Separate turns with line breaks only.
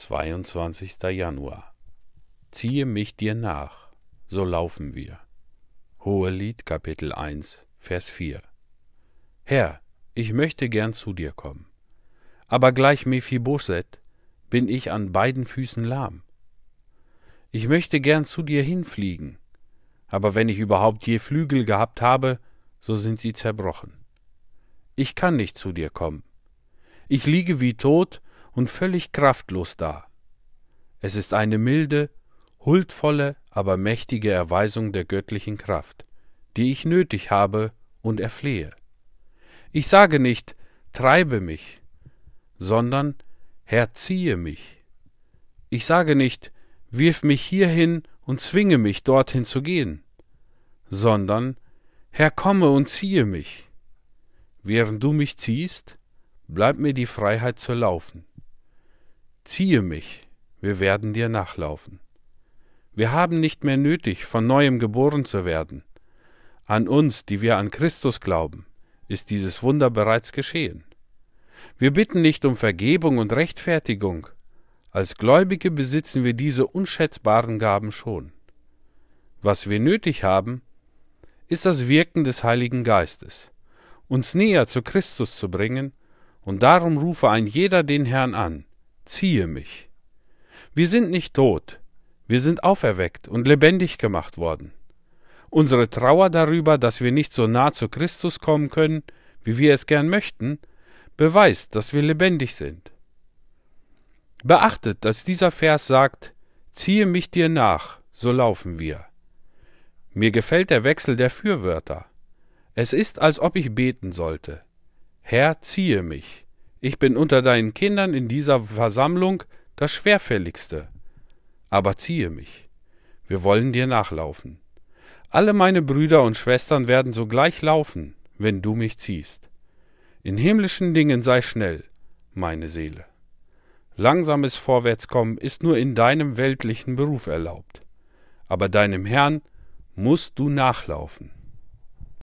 22. Januar. Ziehe mich dir nach, so laufen wir. Hohelied Kapitel 1, Vers 4. Herr, ich möchte gern zu dir kommen, aber gleich Mephiboset bin ich an beiden Füßen lahm. Ich möchte gern zu dir hinfliegen, aber wenn ich überhaupt je Flügel gehabt habe, so sind sie zerbrochen. Ich kann nicht zu dir kommen. Ich liege wie tot und völlig kraftlos da. Es ist eine milde, huldvolle, aber mächtige Erweisung der göttlichen Kraft, die ich nötig habe und erflehe. Ich sage nicht, treibe mich, sondern Herr, ziehe mich. Ich sage nicht, wirf mich hierhin und zwinge mich, dorthin zu gehen, sondern Herr, komme und ziehe mich. Während du mich ziehst, bleibt mir die Freiheit zu laufen. Ziehe mich, wir werden dir nachlaufen. Wir haben nicht mehr nötig, von neuem geboren zu werden. An uns, die wir an Christus glauben, ist dieses Wunder bereits geschehen. Wir bitten nicht um Vergebung und Rechtfertigung, als Gläubige besitzen wir diese unschätzbaren Gaben schon. Was wir nötig haben, ist das Wirken des Heiligen Geistes, uns näher zu Christus zu bringen, und darum rufe ein jeder den Herrn an, ziehe mich. Wir sind nicht tot, wir sind auferweckt und lebendig gemacht worden. Unsere Trauer darüber, dass wir nicht so nah zu Christus kommen können, wie wir es gern möchten, beweist, dass wir lebendig sind. Beachtet, dass dieser Vers sagt, ziehe mich dir nach, so laufen wir. Mir gefällt der Wechsel der Fürwörter. Es ist, als ob ich beten sollte. Herr, ziehe mich. Ich bin unter deinen Kindern in dieser Versammlung das Schwerfälligste. Aber ziehe mich. Wir wollen dir nachlaufen. Alle meine Brüder und Schwestern werden sogleich laufen, wenn du mich ziehst. In himmlischen Dingen sei schnell, meine Seele. Langsames Vorwärtskommen ist nur in deinem weltlichen Beruf erlaubt. Aber deinem Herrn musst du nachlaufen.